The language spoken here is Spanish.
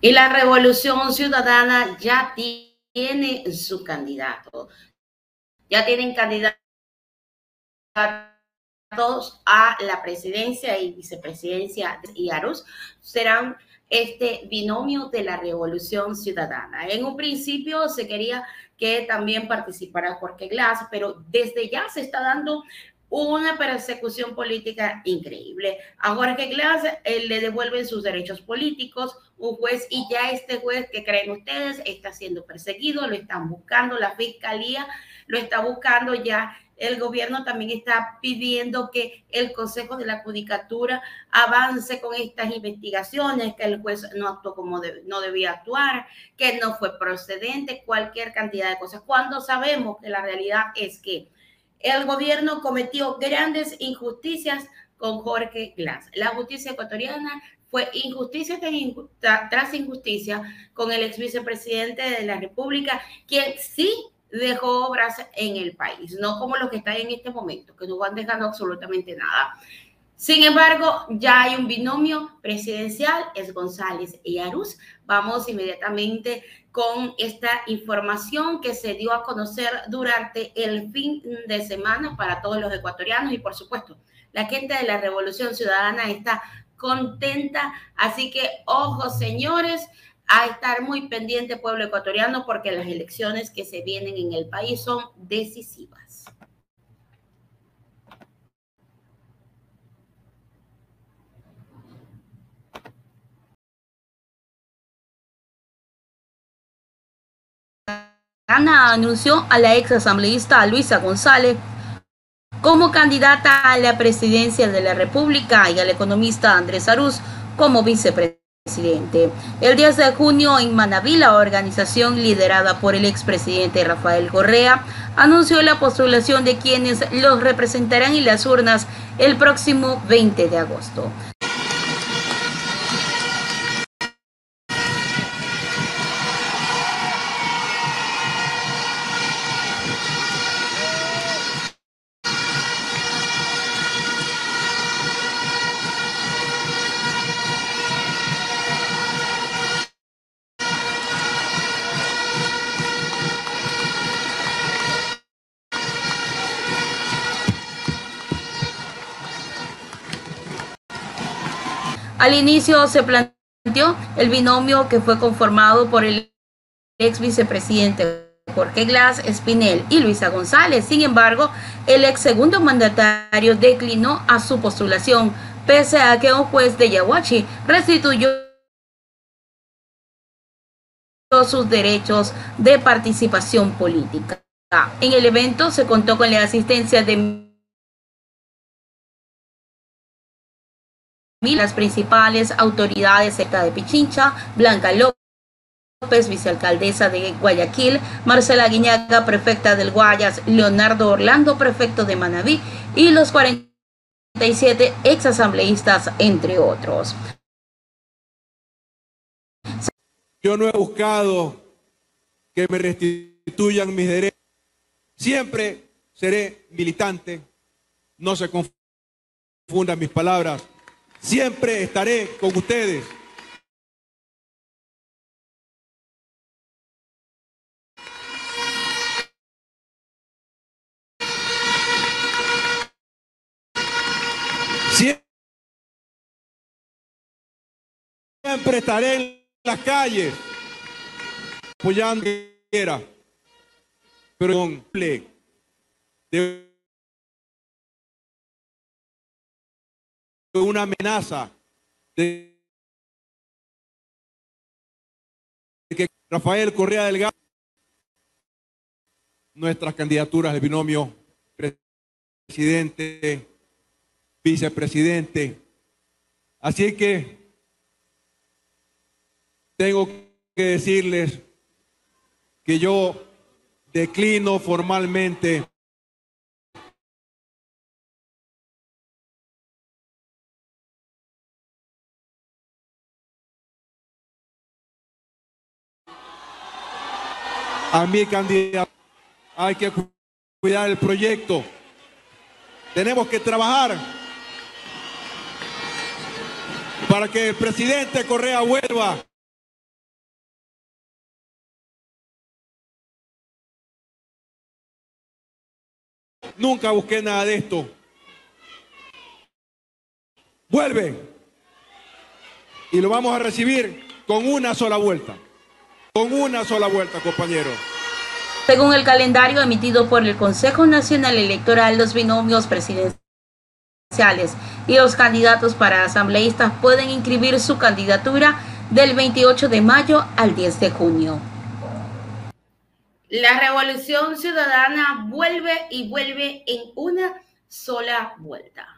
Y la Revolución Ciudadana ya tiene su candidato. Ya tienen candidatos a la presidencia y vicepresidencia y Arus. Serán este binomio de la Revolución Ciudadana. En un principio se quería que también participara Jorge Glass, pero desde ya se está dando una persecución política increíble. A Jorge Glass le devuelven sus derechos políticos, un juez, y ya este juez que creen ustedes está siendo perseguido, lo están buscando, la fiscalía lo está buscando ya. El gobierno también está pidiendo que el Consejo de la Judicatura avance con estas investigaciones, que el juez no actuó como no debía actuar, que no fue procedente, cualquier cantidad de cosas. Cuando sabemos que la realidad es que el gobierno cometió grandes injusticias con Jorge Glass. La justicia ecuatoriana fue injusticia tras injusticia con el ex vicepresidente de la República, quien sí dejó obras en el país, no como los que están en este momento, que no van dejando absolutamente nada. Sin embargo, ya hay un binomio presidencial, es González y Arús. Vamos inmediatamente con esta información que se dio a conocer durante el fin de semana para todos los ecuatorianos y por supuesto, la gente de la Revolución Ciudadana está contenta, así que ojo señores, a estar muy pendiente pueblo ecuatoriano porque las elecciones que se vienen en el país son decisivas. Ana anunció a la ex asambleísta Luisa González como candidata a la presidencia de la República y al economista Andrés Arús como vicepresidente. El 10 de junio en Manaví, la organización liderada por el expresidente Rafael Correa anunció la postulación de quienes los representarán en las urnas el próximo 20 de agosto. Al inicio se planteó el binomio que fue conformado por el ex vicepresidente Jorge Glass, Espinel y Luisa González. Sin embargo, el ex segundo mandatario declinó a su postulación, pese a que un juez de Yahuachi restituyó sus derechos de participación política. En el evento se contó con la asistencia de las principales autoridades cerca de Pichincha, Blanca López, vicealcaldesa de Guayaquil, Marcela Guiñaga, prefecta del Guayas, Leonardo Orlando, prefecto de Manabí, y los 47 exasambleístas, entre otros. Yo no he buscado que me restituyan mis derechos. Siempre seré militante. No se confundan mis palabras. Siempre estaré con ustedes. Siempre estaré en las calles apoyando quiera, pero con de una amenaza de que Rafael Correa Delgado nuestras candidaturas de binomio presidente, vicepresidente. Así que tengo que decirles que yo declino formalmente a mi candidato. Hay que cuidar el proyecto. Tenemos que trabajar para que el presidente Correa vuelva. Nunca busqué nada de esto. Vuelve. Y lo vamos a recibir con una sola vuelta. Con una sola vuelta, compañero. Según el calendario emitido por el Consejo Nacional Electoral, los binomios presidenciales y los candidatos para asambleístas pueden inscribir su candidatura del 28 de mayo al 10 de junio. La revolución ciudadana vuelve y vuelve en una sola vuelta.